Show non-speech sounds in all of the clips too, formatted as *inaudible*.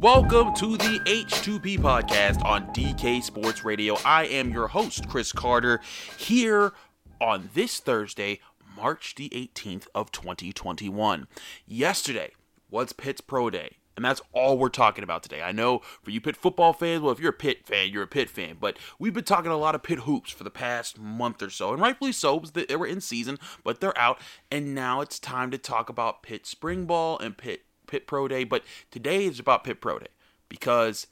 Welcome to the H2P podcast on DK Sports Radio. I am your host, Chris Carter, here on this Thursday, March the 18th of 2021. Yesterday was Pitt's Pro Day. And that's all we're talking about today. I know for you Pitt football fans, well, if you're a Pitt fan, you're a Pitt fan. But we've been talking a lot of Pitt hoops for the past month or so, and rightfully so, they were in season, but they're out. And now it's time to talk about Pitt spring ball and Pitt Pitt Pro Day. But today is about Pitt Pro Day because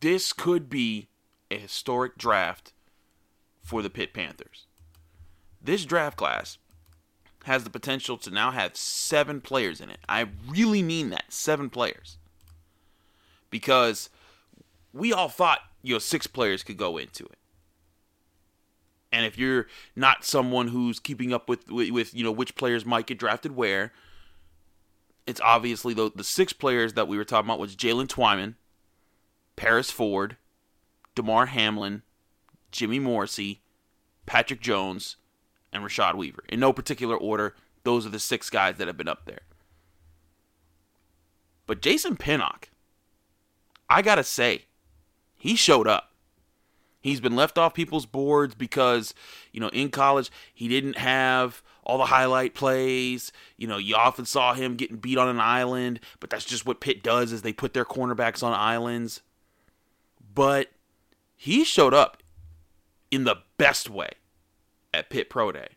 this could be a historic draft for the Pitt Panthers. This draft class has the potential to now have seven players in it. I really mean that seven players. Because we all thought, you know, six players could go into it. And if you're not someone who's keeping up with, with you know, which players might get drafted where, it's obviously the, the six players that we were talking about was Jalen Twyman, Paris Ford, Damar Hamlin, Jimmy Morrissey, Patrick Jones, and Rashad Weaver. In no particular order, those are the six guys that have been up there. But Jason Pinnock, I gotta say, he showed up. He's been left off people's boards because, you know, in college, he didn't have all the highlight plays. You know, you often saw him getting beat on an island, but that's just what Pitt does is they put their cornerbacks on islands. But he showed up in the best way at Pitt Pro Day.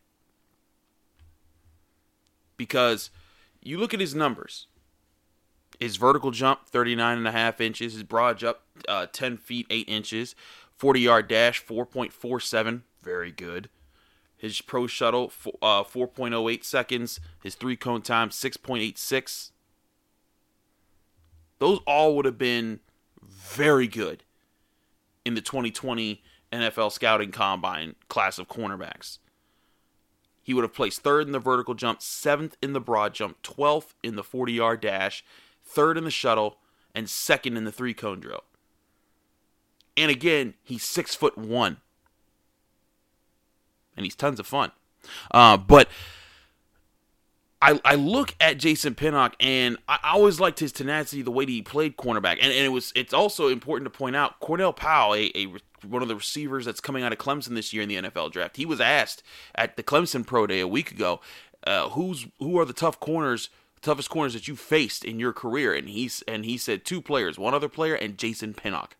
Because you look at his numbers. His vertical jump, 39 and a half inches. His broad jump, uh, 10 feet, 8 inches. 40 yard dash, 4.47. Very good. His pro shuttle, uh, 4.08 seconds. His three cone time, 6.86. Those all would have been very good in the 2020 NFL Scouting Combine class of cornerbacks. He would have placed third in the vertical jump, seventh in the broad jump, 12th in the 40 yard dash, third in the shuttle, and second in the three cone drill. And again, he's six foot one. And he's tons of fun. Uh, but I, I look at Jason Pinnock and I always liked his tenacity, the way that he played cornerback. And, and it was it's also important to point out Cornell Powell, a, a one of the receivers that's coming out of Clemson this year in the NFL draft. He was asked at the Clemson Pro Day a week ago, uh, who's who are the tough corners, toughest corners that you faced in your career? And he's and he said two players, one other player, and Jason Pinnock.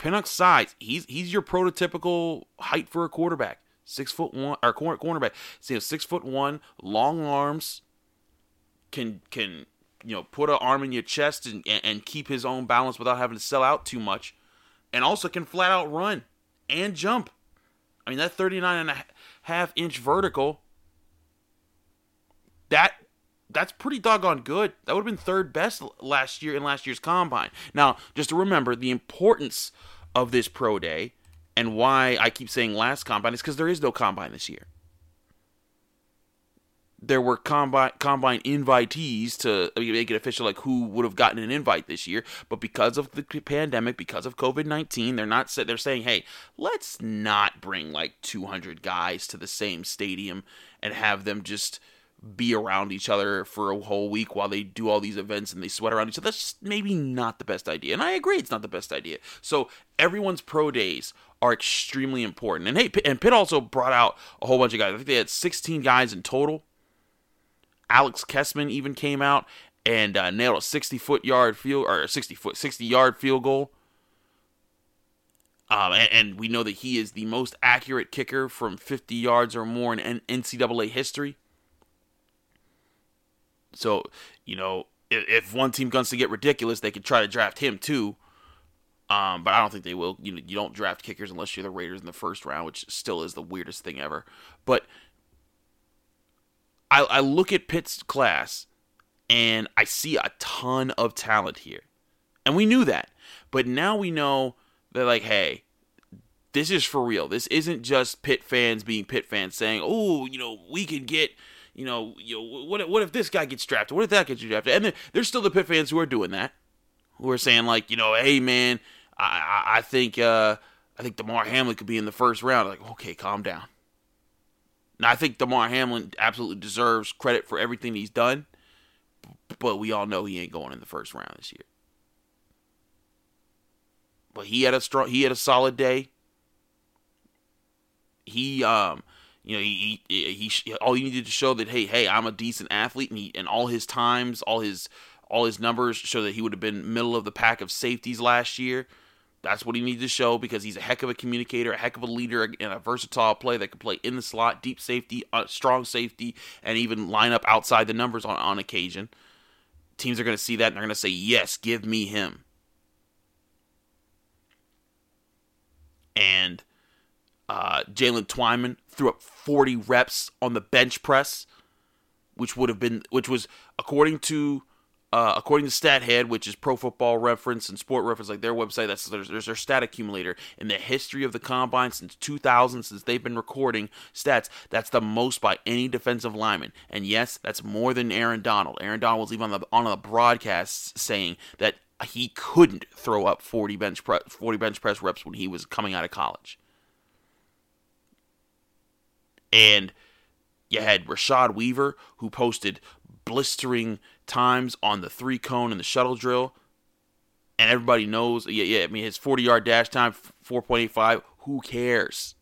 Pinnock's size, he's he's your prototypical height for a quarterback. Six foot one or corner cornerback. See, six foot one, long arms, can can you know put an arm in your chest and, and and keep his own balance without having to sell out too much, and also can flat out run and jump. I mean that 39 and a half inch vertical. That that's pretty doggone good. That would have been third best last year in last year's combine. Now, just to remember the importance of this pro day and why I keep saying last combine is because there is no combine this year. There were combine combine invitees to make it official, like who would have gotten an invite this year. But because of the pandemic, because of COVID nineteen, they're not. They're saying, hey, let's not bring like two hundred guys to the same stadium and have them just be around each other for a whole week while they do all these events and they sweat around each other. That's maybe not the best idea. And I agree, it's not the best idea. So everyone's pro days are extremely important. And hey, and Pitt also brought out a whole bunch of guys. I think they had 16 guys in total. Alex Kessman even came out and uh, nailed a 60 foot yard field or 60 foot 60 yard field goal. Um, and, and, we know that he is the most accurate kicker from 50 yards or more in NCAA history. So, you know, if, if one team wants to get ridiculous, they could try to draft him too. Um, but I don't think they will. You know, you don't draft kickers unless you're the Raiders in the first round, which still is the weirdest thing ever. But I, I look at Pitt's class and I see a ton of talent here, and we knew that. But now we know that like, hey, this is for real. This isn't just Pitt fans being Pitt fans saying, "Oh, you know, we can get." You know, you know, what what if this guy gets drafted? What if that gets drafted? And then there's still the Pitt fans who are doing that, who are saying like, you know, hey man, I, I, think uh, I think Damar Hamlin could be in the first round. Like, okay, calm down. Now I think Damar Hamlin absolutely deserves credit for everything he's done, but we all know he ain't going in the first round this year. But he had a strong, he had a solid day. He um you know, he, he, he, all you needed to show that hey, hey, I'm a decent athlete, and he, and all his times, all his, all his numbers show that he would have been middle of the pack of safeties last year. That's what he needed to show because he's a heck of a communicator, a heck of a leader, and a versatile player that can play in the slot, deep safety, uh, strong safety, and even line up outside the numbers on, on occasion. Teams are going to see that and they're going to say, yes, give me him. And uh, Jalen Twyman threw up 40 reps on the bench press, which would have been, which was according to uh, according to StatHead, which is Pro Football Reference and Sport Reference, like their website, that's there's, there's their stat accumulator in the history of the combine since 2000, since they've been recording stats. That's the most by any defensive lineman, and yes, that's more than Aaron Donald. Aaron Donald was even on the on the broadcast saying that he couldn't throw up 40 bench press 40 bench press reps when he was coming out of college. And you had Rashad Weaver, who posted blistering times on the three cone and the shuttle drill. And everybody knows, yeah, yeah. I mean, his 40 yard dash time, 4.85. Who cares?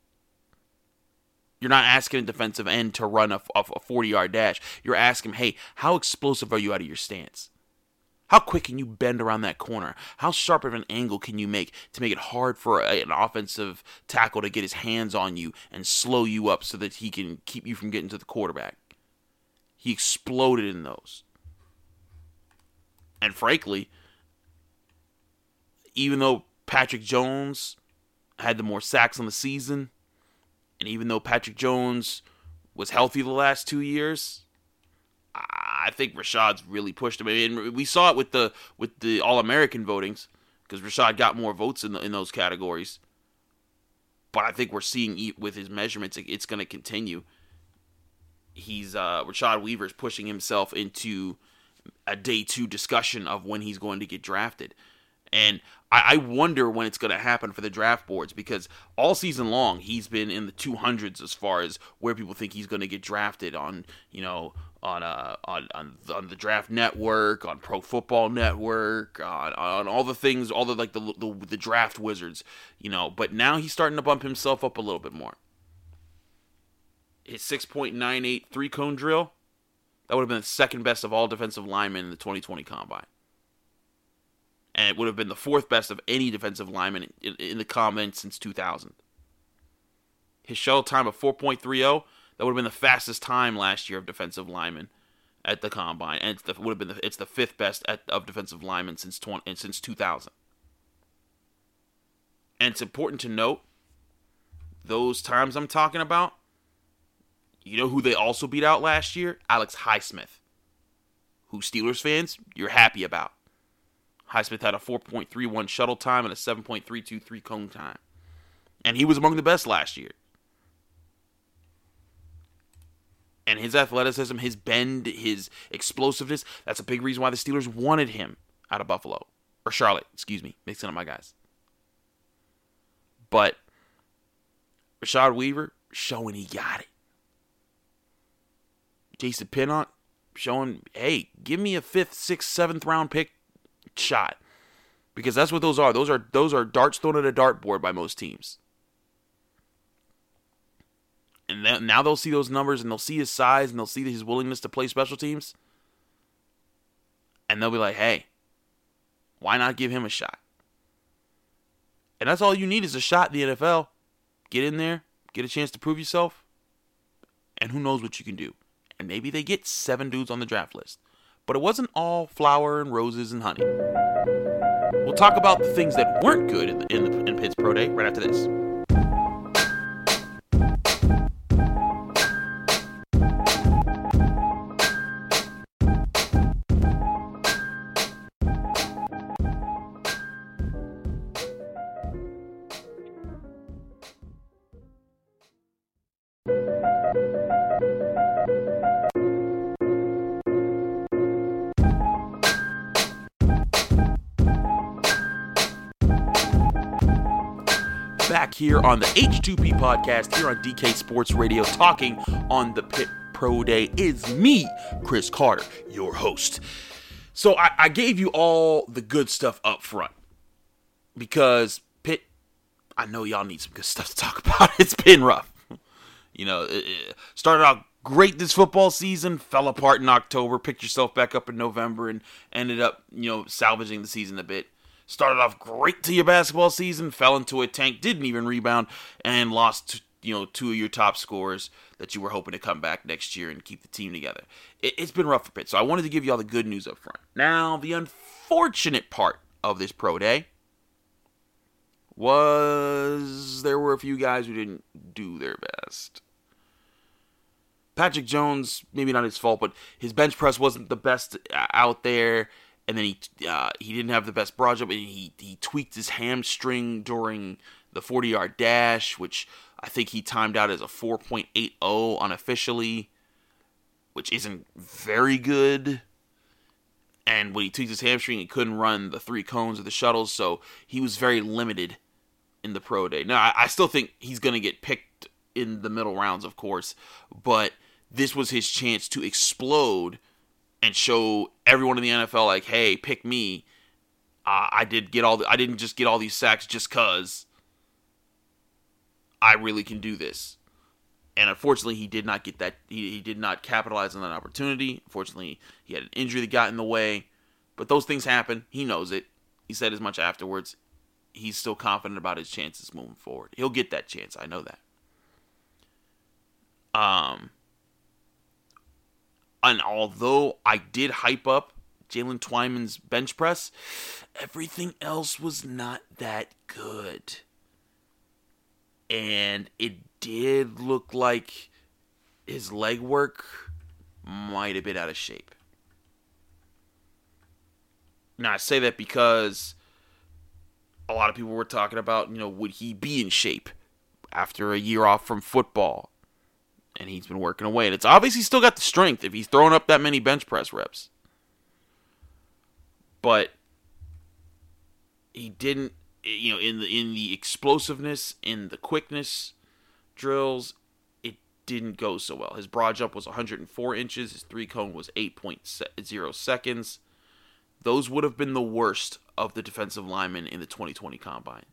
You're not asking a defensive end to run a, a 40 yard dash. You're asking, hey, how explosive are you out of your stance? How quick can you bend around that corner? How sharp of an angle can you make to make it hard for a, an offensive tackle to get his hands on you and slow you up so that he can keep you from getting to the quarterback? He exploded in those. And frankly, even though Patrick Jones had the more sacks on the season, and even though Patrick Jones was healthy the last two years, I think Rashad's really pushed him. Mean, we saw it with the with the All American votings because Rashad got more votes in the, in those categories. But I think we're seeing with his measurements, it's going to continue. He's uh, Rashad Weaver's pushing himself into a day two discussion of when he's going to get drafted. And I, I wonder when it's going to happen for the draft boards because all season long he's been in the 200s as far as where people think he's going to get drafted on, you know, on uh on on, on the draft network, on Pro Football Network, on on all the things, all the like the, the the draft wizards, you know. But now he's starting to bump himself up a little bit more. His 6.98 three cone drill that would have been the second best of all defensive linemen in the 2020 combine. And it would have been the fourth best of any defensive lineman in, in the combine since 2000. His shuttle time of 4.30, that would have been the fastest time last year of defensive linemen at the combine, and it would have been the, it's the fifth best at, of defensive linemen since 20, since 2000. And it's important to note those times I'm talking about you know who they also beat out last year? Alex Highsmith, who Steelers fans, you're happy about. Highsmith had a 4.31 shuttle time and a 7.323 cone time. And he was among the best last year. And his athleticism, his bend, his explosiveness, that's a big reason why the Steelers wanted him out of Buffalo. Or Charlotte, excuse me, mixing up my guys. But Rashad Weaver showing he got it. Jason Pinnock showing, hey, give me a fifth, sixth, seventh round pick shot. Because that's what those are. Those are those are darts thrown at a dartboard by most teams. And then, now they'll see those numbers and they'll see his size and they'll see his willingness to play special teams. And they'll be like, hey, why not give him a shot? And that's all you need is a shot in the NFL. Get in there, get a chance to prove yourself, and who knows what you can do and maybe they get seven dudes on the draft list. but it wasn't all flower and roses and honey. We'll talk about the things that weren't good in, the, in, the, in Pitt's Pro Day right after this. Back here on the H2P podcast here on DK Sports Radio talking on the Pitt Pro Day is me, Chris Carter, your host. So I, I gave you all the good stuff up front because Pitt, I know y'all need some good stuff to talk *laughs* about. It's been rough. You know, it, it started out great this football season, fell apart in October, picked yourself back up in November, and ended up, you know, salvaging the season a bit started off great to your basketball season, fell into a tank, didn't even rebound, and lost you know two of your top scorers that you were hoping to come back next year and keep the team together. It, has been rough for Pitt, so I wanted to give you all the good news up front. Now, the unfortunate part of this pro day was there were a few guys who didn't do their best. Patrick Jones, maybe not his fault, but his bench press wasn't the best out there and then he uh, he didn't have the best broad jump, and he he tweaked his hamstring during the 40 yard dash, which I think he timed out as a 4.80 unofficially, which isn't very good. And when he tweaked his hamstring, he couldn't run the three cones or the shuttles, so he was very limited in the pro day. Now, I, I still think he's going to get picked in the middle rounds, of course, but this was his chance to explode and show everyone in the NFL like, hey, pick me. Uh, I did get all. The, I didn't just get all these sacks just cause. I really can do this, and unfortunately, he did not get that. He, he did not capitalize on that opportunity. Unfortunately, he had an injury that got in the way, but those things happen. He knows it. He said as much afterwards. He's still confident about his chances moving forward. He'll get that chance. I know that. Um, and although I did hype up Jalen Twyman's bench press, everything else was not that good. And it did look like his leg work might have been out of shape. Now, I say that because a lot of people were talking about, you know, would he be in shape after a year off from football? And he's been working away. And it's obvious he's still got the strength if he's throwing up that many bench press reps. But he didn't, you know, in the in the explosiveness, in the quickness drills, it didn't go so well. His broad jump was 104 inches. His three cone was 8.0 seconds. Those would have been the worst of the defensive linemen in the 2020 combine.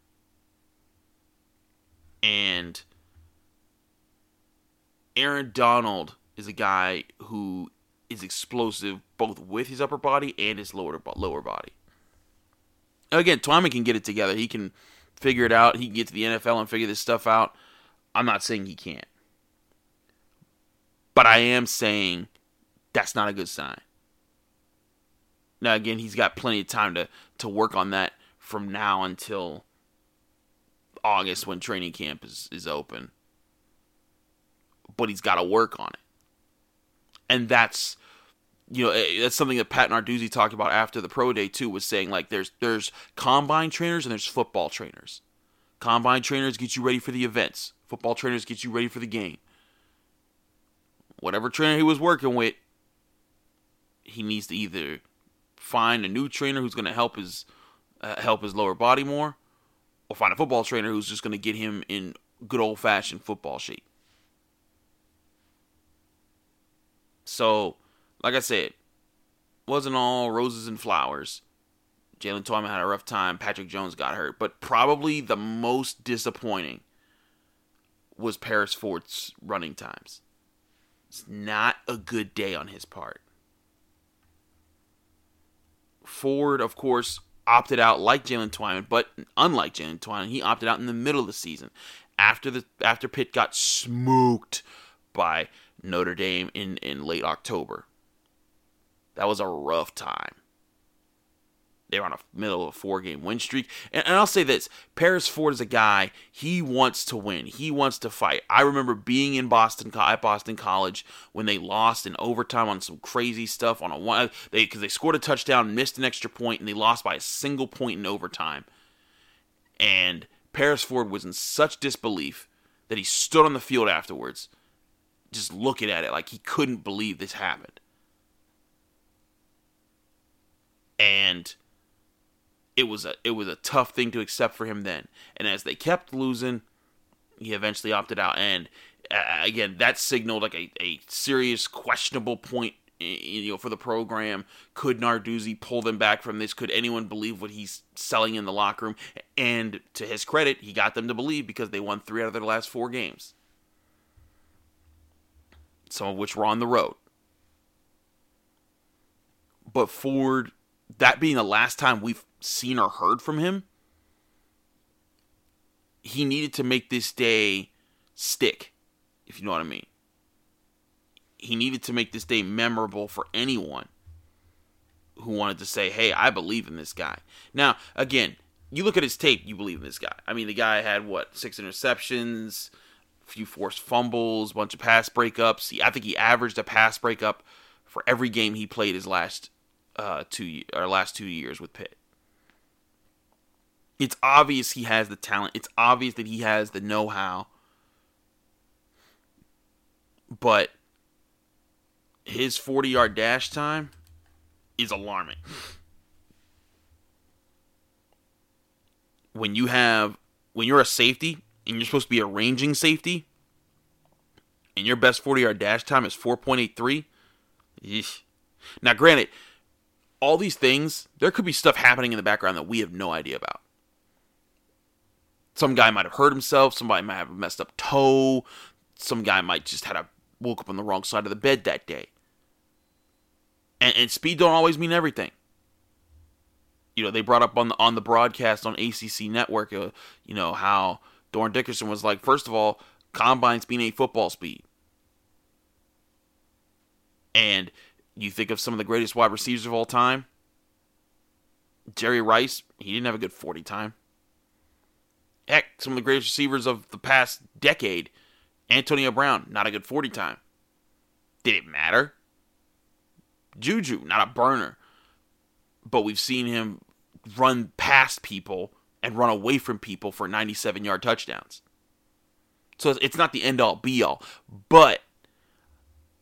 And Aaron Donald is a guy who is explosive both with his upper body and his lower lower body. Again, Twyman can get it together. He can figure it out. He can get to the NFL and figure this stuff out. I'm not saying he can't. But I am saying that's not a good sign. Now again, he's got plenty of time to to work on that from now until August when training camp is, is open but he's got to work on it. And that's you know eh, that's something that Pat Narduzzi talked about after the pro day too was saying like there's there's combine trainers and there's football trainers. Combine trainers get you ready for the events. Football trainers get you ready for the game. Whatever trainer he was working with, he needs to either find a new trainer who's going to help his uh, help his lower body more, or find a football trainer who's just going to get him in good old fashioned football shape. So, like I said, wasn't all roses and flowers. Jalen Twyman had a rough time. Patrick Jones got hurt. But probably the most disappointing was Paris Ford's running times. It's not a good day on his part. Ford, of course, opted out like Jalen Twyman, but unlike Jalen Twyman, he opted out in the middle of the season after the after Pitt got smoked by Notre Dame in, in late October. That was a rough time. They were on a middle of a four game win streak. And, and, I'll say this Paris Ford is a guy, he wants to win. He wants to fight. I remember being in Boston at Boston College when they lost in overtime on some crazy stuff on a one they because they scored a touchdown, missed an extra point, and they lost by a single point in overtime. And Paris Ford was in such disbelief that he stood on the field afterwards, just looking at it like he couldn't believe this happened. And it was a it was a tough thing to accept for him then. And as they kept losing, he eventually opted out. And uh, again, that signaled like a, a serious questionable point you know for the program. Could Narduzzi pull them back from this? Could anyone believe what he's selling in the locker room? And to his credit, he got them to believe because they won three out of their last four games, some of which were on the road. But Ford, that being the last time we've seen or heard from him, he needed to make this day stick, if you know what I mean. He needed to make this day memorable for anyone who wanted to say, hey, I believe in this guy. Now, again, you look at his tape, you believe in this guy. I mean, the guy had what, six interceptions, few forced fumbles, bunch of pass breakups. He, I think he averaged a pass breakup for every game he played his last uh, two or last two years with Pitt it's obvious he has the talent. It's obvious that he has the know-how. But his 40-yard dash time is alarming. When you have when you're a safety and you're supposed to be a ranging safety and your best 40-yard dash time is 4.83, now granted, all these things, there could be stuff happening in the background that we have no idea about some guy might have hurt himself. Somebody might have a messed up toe. Some guy might just had a woke up on the wrong side of the bed that day. And, and speed don't always mean everything. You know, they brought up on the on the broadcast on ACC Network, uh, you know how Dorin Dickerson was like, first of all, combine speed ain't football speed. And you think of some of the greatest wide receivers of all time. Jerry Rice, he didn't have a good 40 time. Heck, some of the greatest receivers of the past decade, Antonio Brown, not a good 40 time. Did it matter? Juju, not a burner. But we've seen him run past people and run away from people for 97 yard touchdowns. So it's not the end all be all. But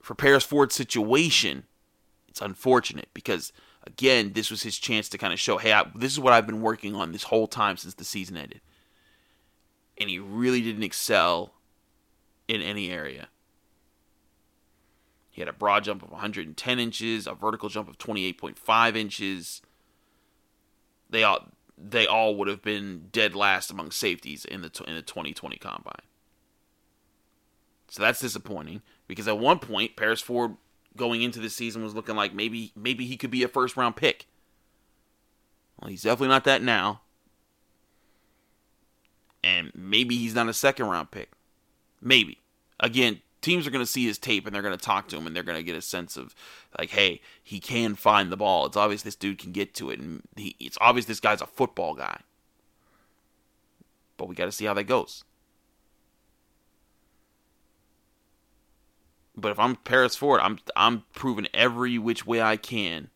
for Paris Ford's situation, it's unfortunate because, again, this was his chance to kind of show hey, I, this is what I've been working on this whole time since the season ended and he really didn't excel in any area. He had a broad jump of 110 inches, a vertical jump of 28.5 inches. They all they all would have been dead last among safeties in the in the 2020 combine. So that's disappointing because at one point Paris Ford going into the season was looking like maybe maybe he could be a first round pick. Well, he's definitely not that now and maybe he's not a second round pick. Maybe. Again, teams are going to see his tape and they're going to talk to him and they're going to get a sense of like, hey, he can find the ball. It's obvious this dude can get to it, and he, it's obvious this guy's a football guy. But we got to see how that goes. But if I'm Paris Ford, I'm I'm proving every which way I can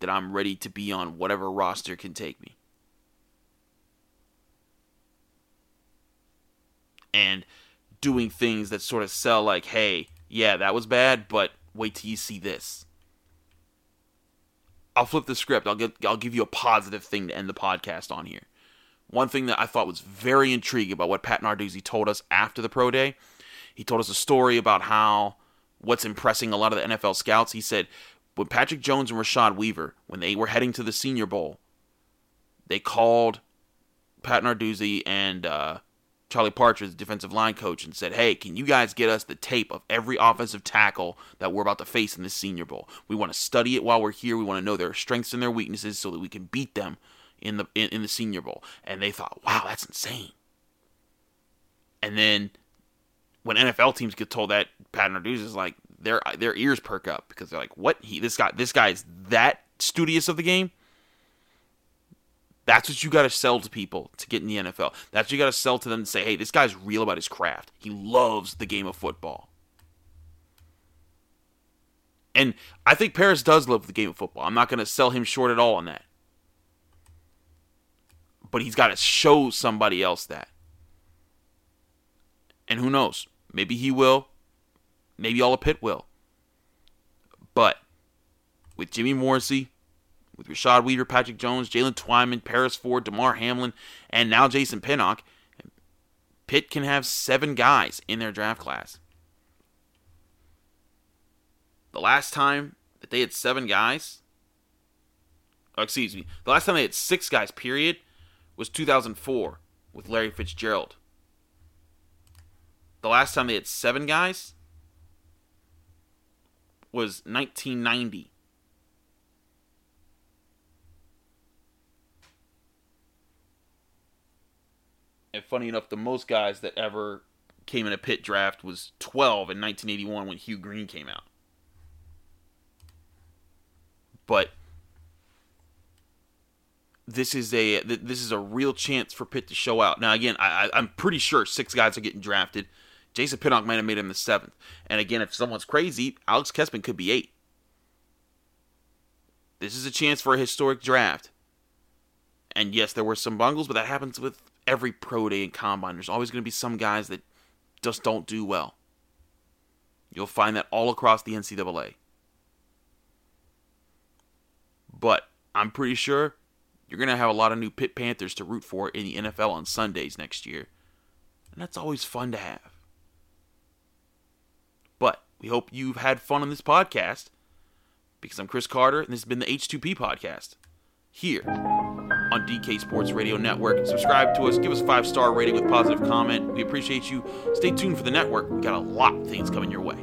that I'm ready to be on whatever roster can take me. and doing things that sort of sell like, hey, yeah, that was bad, but wait till you see this. I'll flip the script. I'll get I'll give you a positive thing to end the podcast on here. One thing that I thought was very intriguing about what Pat Narduzzi told us after the pro day, he told us a story about how what's impressing a lot of the NFL scouts. He said when Patrick Jones and Rashad Weaver, when they were heading to the Senior Bowl, they called Pat Narduzzi and uh, Charlie Partridge, defensive line coach, and said, Hey, can you guys get us the tape of every offensive tackle that we're about to face in this Senior Bowl? We want to study it while we're here. We want to know their strengths and their weaknesses so that we can beat them in the in, in the Senior Bowl. And they thought, Wow, that's insane. And then when NFL teams get told that, Pat Narduzzi is like, their their ears perk up because they're like, "What? He this guy this guy is that studious of the game." That's what you got to sell to people to get in the NFL. That's what you got to sell to them and say, "Hey, this guy's real about his craft. He loves the game of football." And I think Paris does love the game of football. I'm not going to sell him short at all on that. But he's got to show somebody else that. And who knows? Maybe he will. Maybe all of Pitt will. But with Jimmy Morrissey, with Rashad Weaver, Patrick Jones, Jalen Twyman, Paris Ford, Damar Hamlin, and now Jason Pinnock, Pitt can have seven guys in their draft class. The last time that they had seven guys, oh, excuse me, the last time they had six guys, period, was 2004 with Larry Fitzgerald. The last time they had seven guys was 1990. And funny enough, the most guys that ever came in a Pitt draft was 12 in 1981 when Hugh Green came out. But this is a this is a real chance for Pitt to show out. Now again, I, I'm pretty sure six guys are getting drafted. Jason Pinnock might have made him the seventh. And again, if someone's crazy, Alex Kessman could be eight. This is a chance for a historic draft. And yes, there were some bungles, but that happens with every pro day and combine. There's always going to be some guys that just don't do well. You'll find that all across the NCAA. But I'm pretty sure you're going to have a lot of new Pitt Panthers to root for in the NFL on Sundays next year. And that's always fun to have. But we hope you've had fun on this podcast because I'm Chris Carter and this has been the H2P podcast here on DK Sports Radio Network. Subscribe to us, give us a five star rating with positive comment. We appreciate you. Stay tuned for the network. We got a lot of things coming your way.